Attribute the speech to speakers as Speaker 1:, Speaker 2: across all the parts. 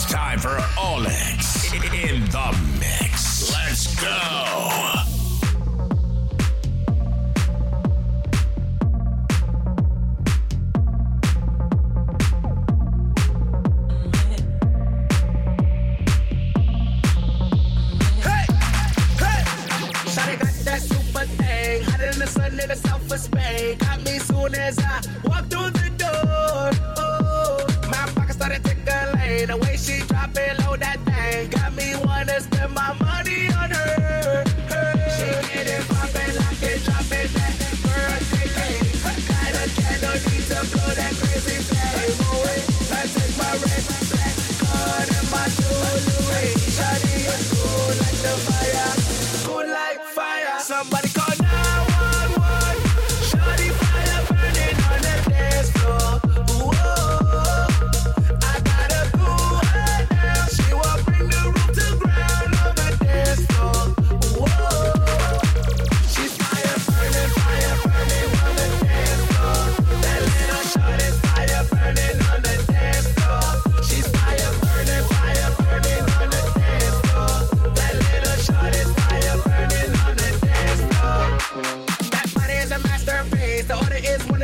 Speaker 1: It's time for OLiX in the mix. Let's go.
Speaker 2: Hey, hey. The sun in the south of Spain. Got me soon as I walk through the The way she drop it low, that thing got me wanna spend my money on her. her. She get it poppin', lock it, drop it, that birthday cake. Got a candle, need to blow that crazy flame. I take my red black card and my jewelry. Shawty is cool like the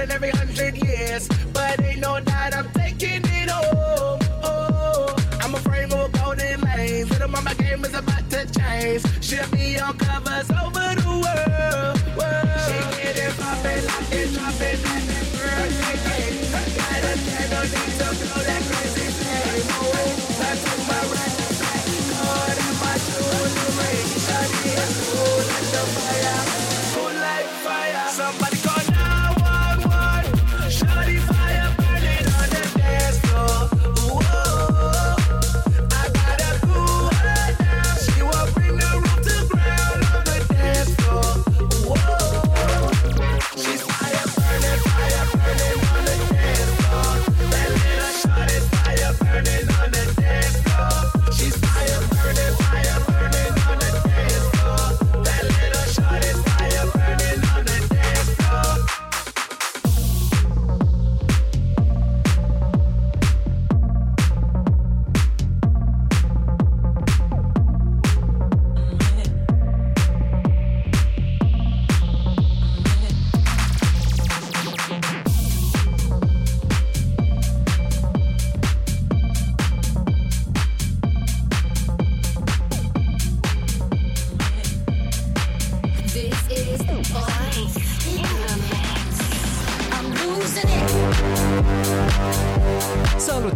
Speaker 2: in every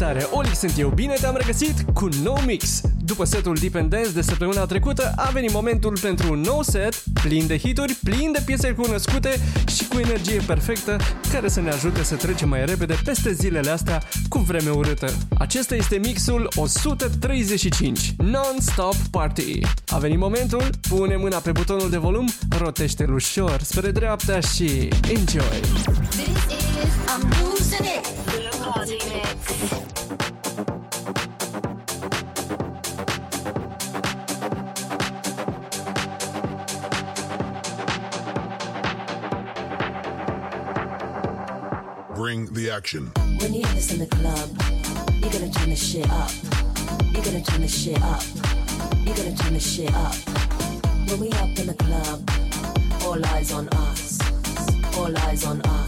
Speaker 3: Salutare, Olix sunt eu, bine te-am regăsit cu un nou mix. După setul Deep and Dance de săptămâna trecută, a venit momentul pentru un nou set, plin de hituri, plin de piese cunoscute și cu energie perfectă, care să ne ajute să trecem mai repede peste zilele astea cu vreme urâtă. Acesta este mixul 135, Non-Stop Party. A venit momentul, pune mâna pe butonul de volum, rotește-l ușor spre dreapta și enjoy!
Speaker 4: This is I'm losing it. The party mix.
Speaker 5: Bring the action.
Speaker 6: When you hear this in the club, you're gonna turn the shit up. You're gonna turn the shit up. You're gonna turn the shit up. When we up in the club, all eyes on us. All eyes on us.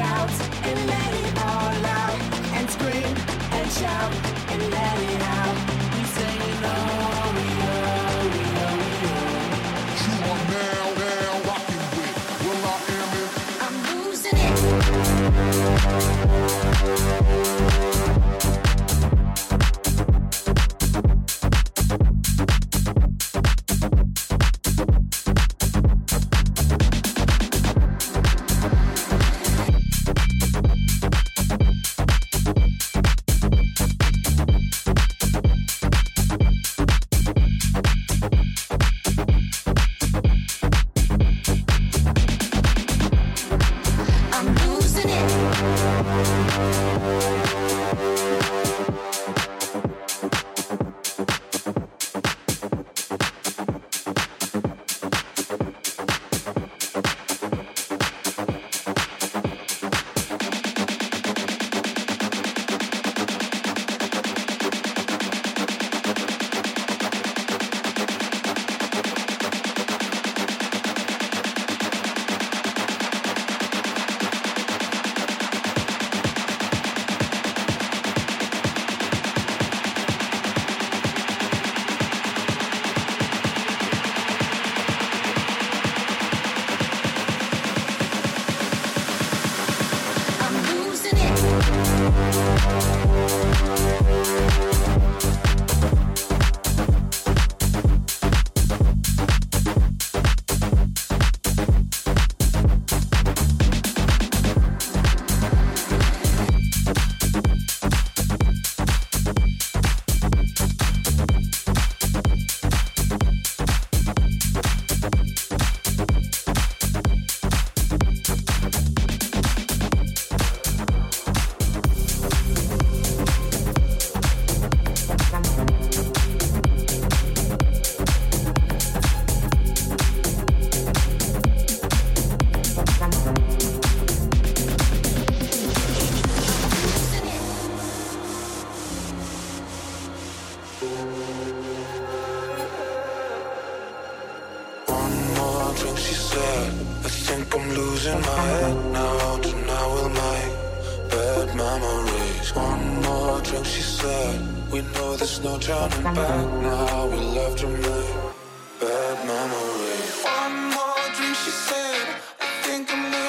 Speaker 2: Shout and let it all out. And scream and shout and let it
Speaker 7: think I'm losing my head now. Tonight will make bad memories. One more drink, she said. We know there's no turning back now. We love to make bad memories. One more drink, she said. I think I'm.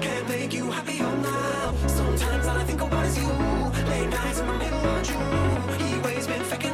Speaker 7: Can't make
Speaker 4: you
Speaker 7: happy all now.
Speaker 6: Sometimes
Speaker 4: all I think about is you.
Speaker 8: Late nights in the middle of
Speaker 9: June. He waves been faking.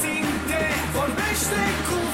Speaker 9: simte Vorbește cu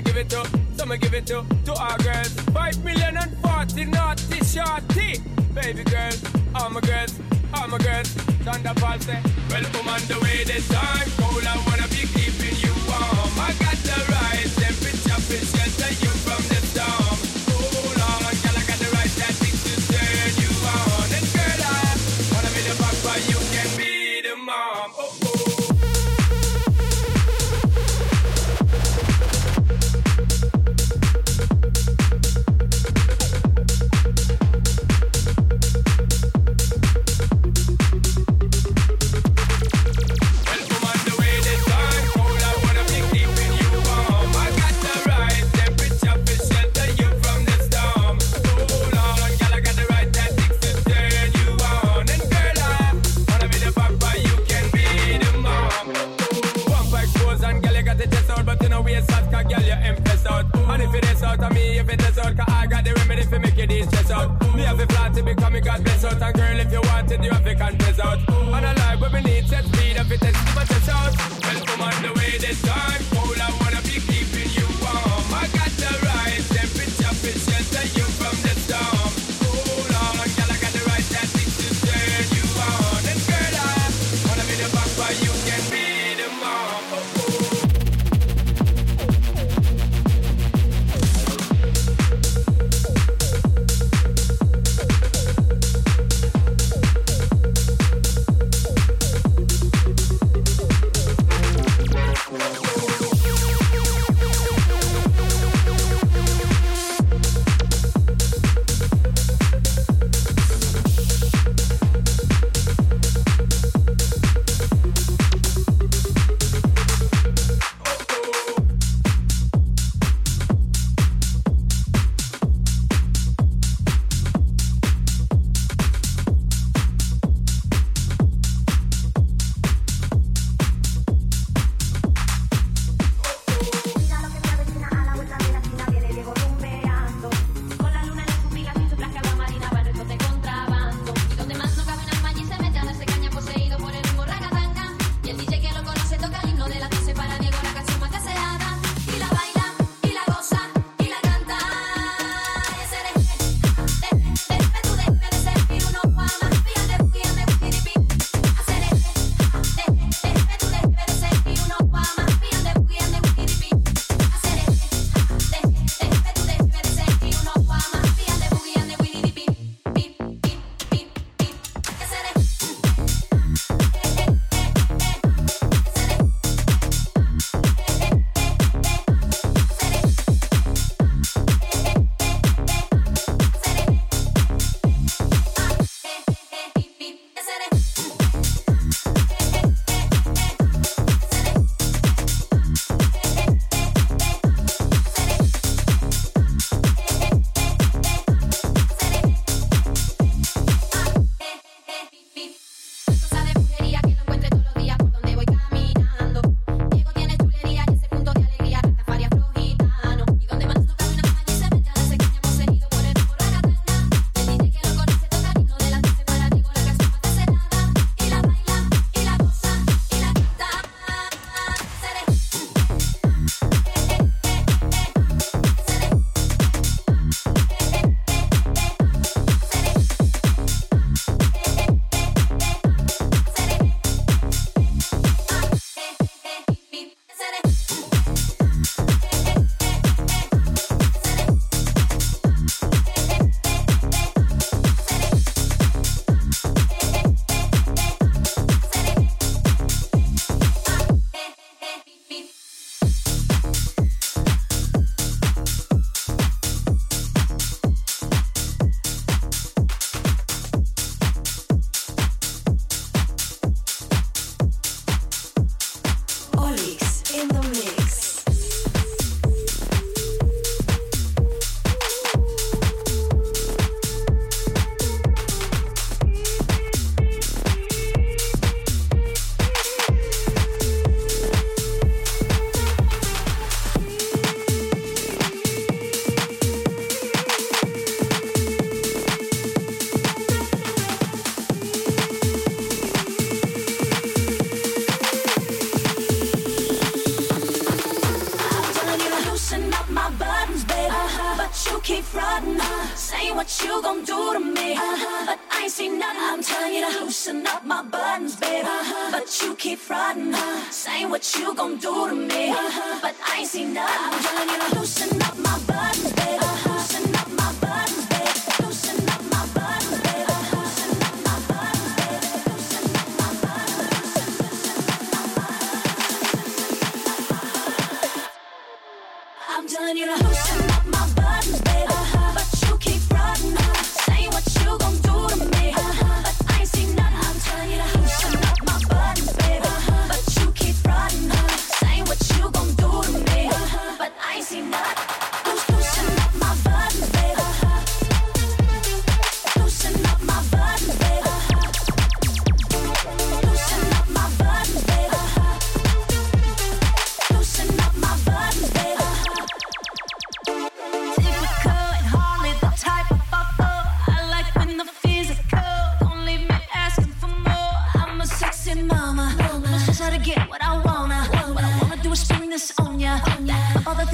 Speaker 9: give it up, some me give it to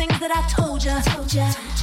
Speaker 4: things that I told you. Told you.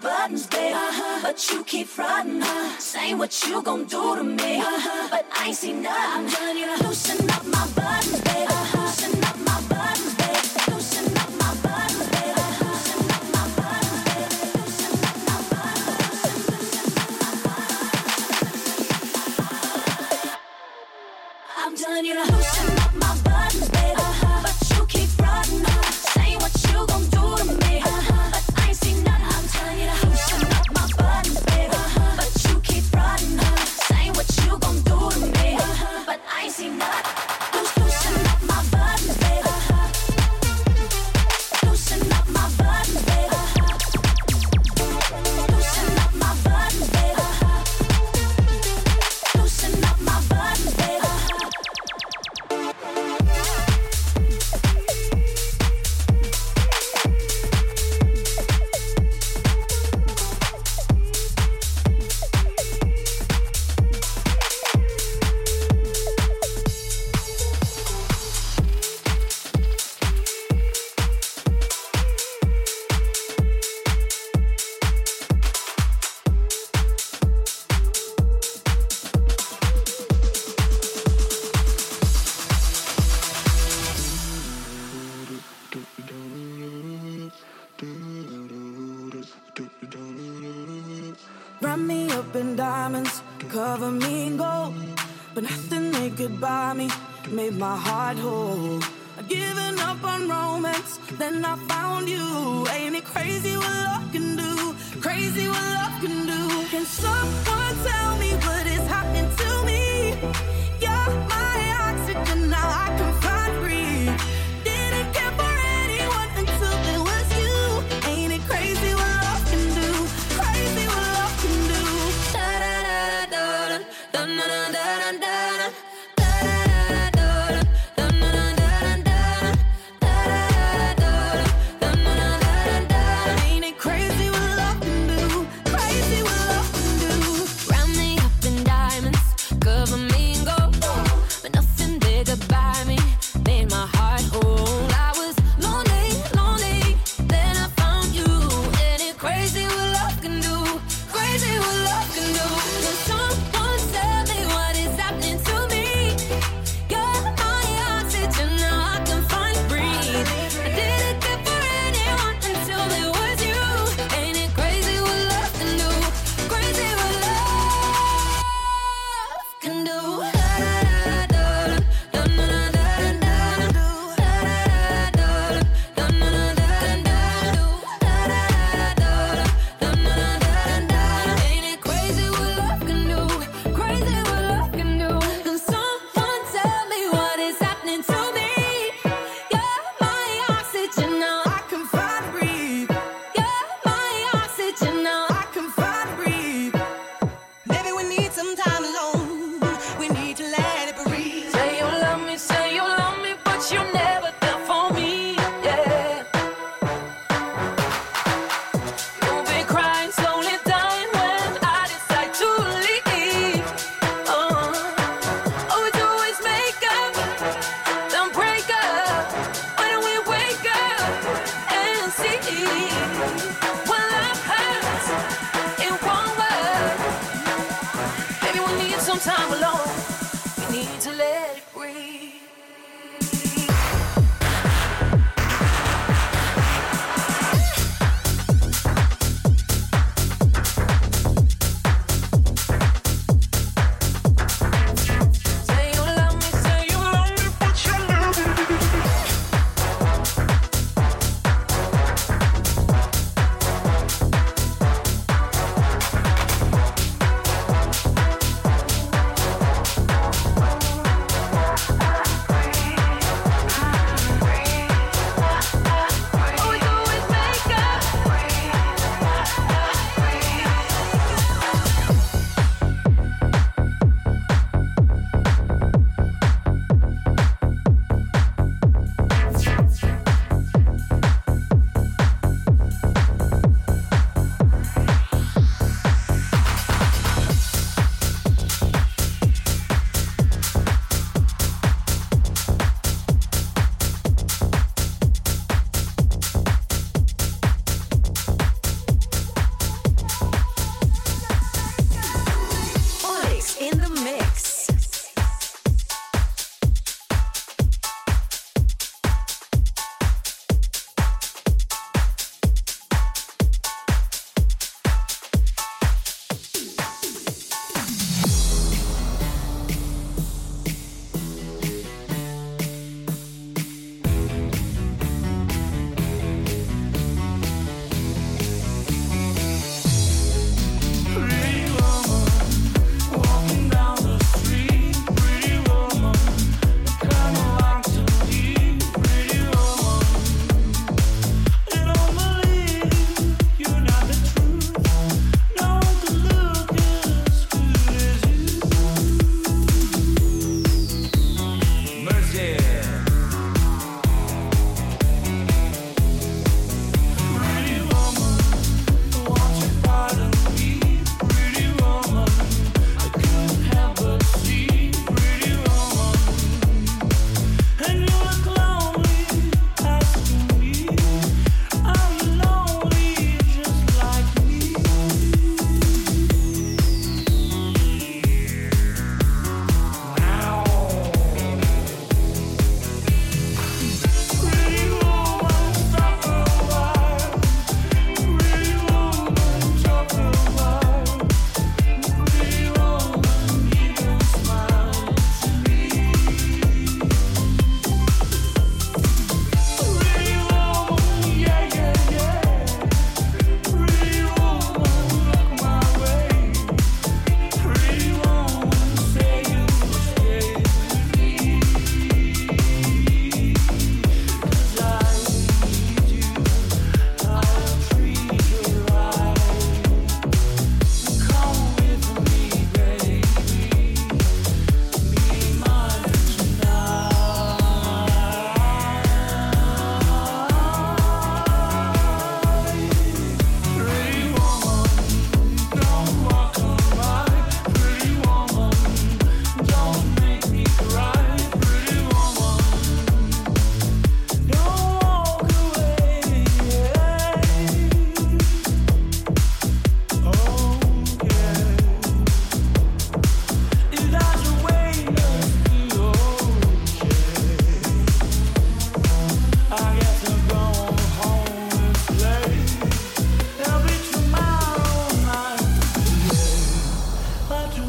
Speaker 4: buttons, babe. Uh-huh. But you keep frontin', uh-huh. what you gon' do to me. Uh-huh. But I ain't seen nothing. I'm done, you loosen up my buttons,
Speaker 10: babe. Uh-huh.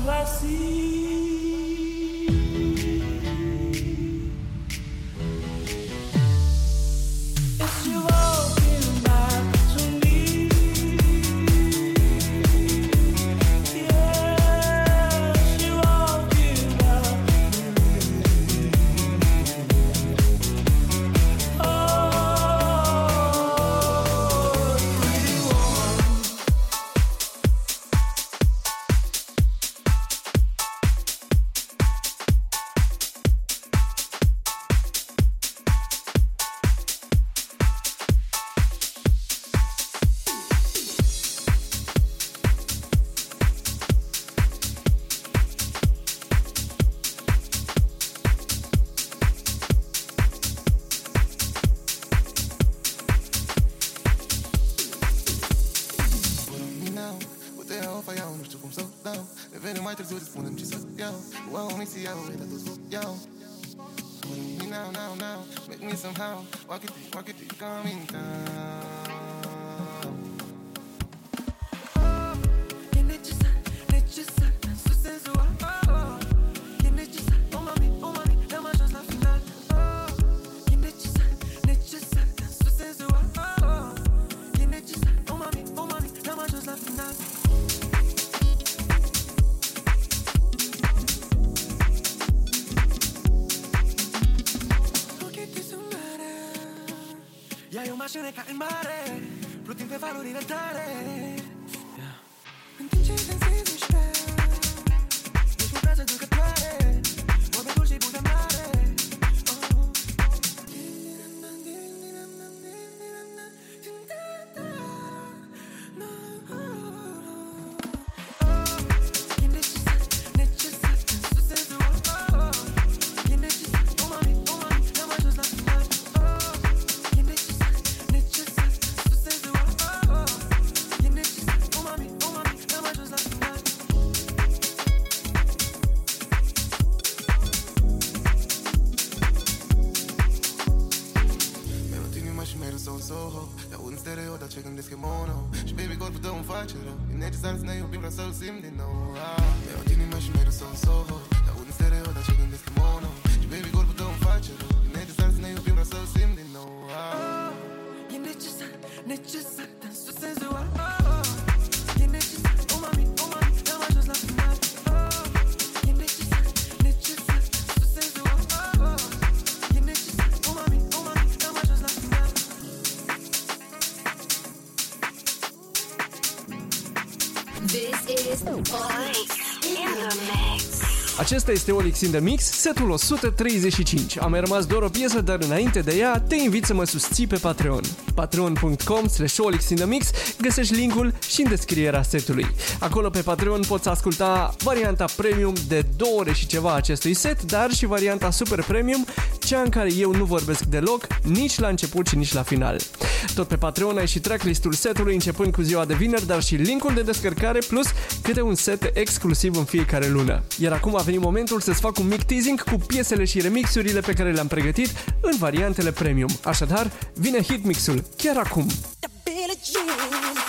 Speaker 10: assim. lasciare calmare, lo tempo e
Speaker 11: farlo diventare
Speaker 3: Acesta este Olix in the Mix, setul 135. Am mai rămas doar o piesă, dar înainte de ea, te invit să mă susții pe Patreon. patreon.com slash Mix găsești linkul și în descrierea setului. Acolo pe Patreon poți asculta varianta premium de două ore și ceva acestui set, dar și varianta super premium, cea în care eu nu vorbesc deloc, nici la început și nici la final. Tot pe Patreon ai și tracklistul setului începând cu ziua de vineri, dar și linkul de descărcare plus câte un set exclusiv în fiecare lună. Iar acum a venit momentul să-ți fac un mic teasing cu piesele și remixurile pe care le-am pregătit în variantele premium. Așadar, vine hitmixul chiar acum.
Speaker 4: The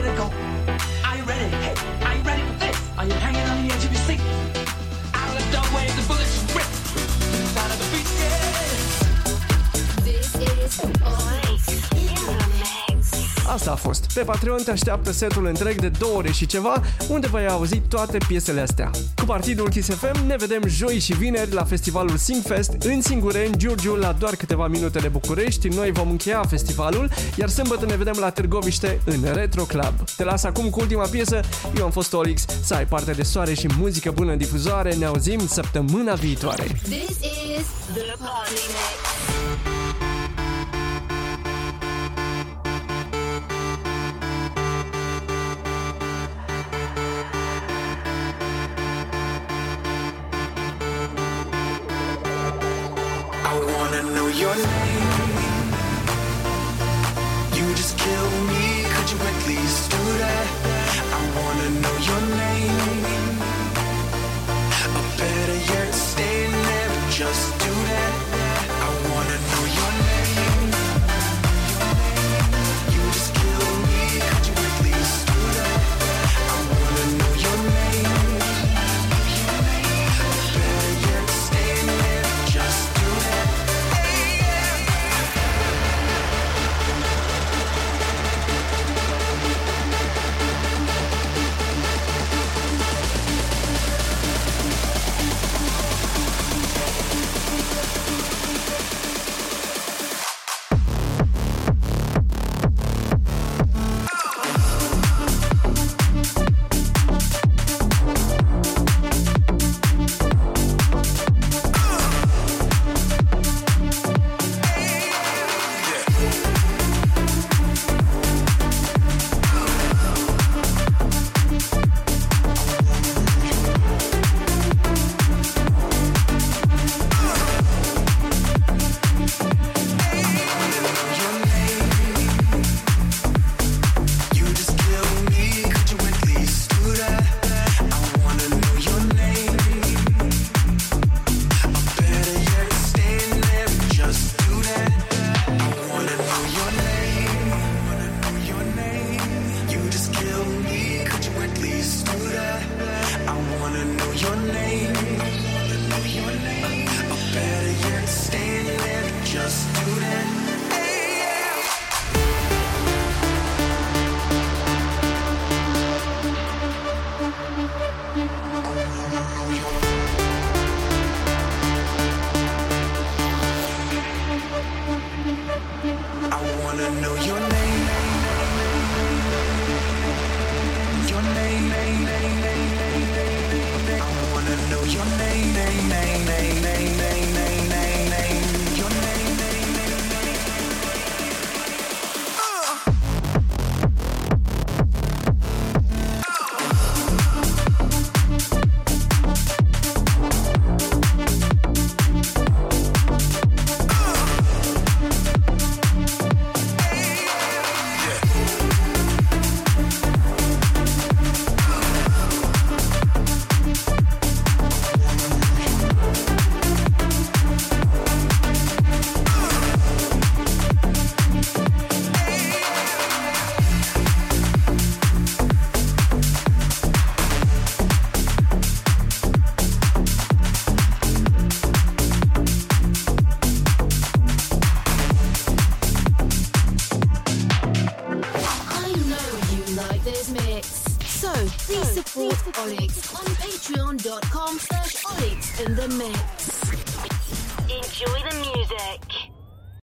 Speaker 12: let it go. Are you ready? Hey, are you ready for this? Are you hanging on the edge of your seat?
Speaker 3: Asta a fost. Pe Patreon te așteaptă setul întreg de două ore și ceva, unde vei auzi toate piesele astea. Cu partidul Kiss FM ne vedem joi și vineri la festivalul Singfest în Singureni, Giurgiu, la doar câteva minute de București. Noi vom încheia festivalul, iar sâmbătă ne vedem la Târgoviște în Retro Club. Te las acum cu ultima piesă. Eu am fost Olix. Să ai parte de soare și muzică bună în difuzoare. Ne auzim săptămâna viitoare.
Speaker 8: This is the party.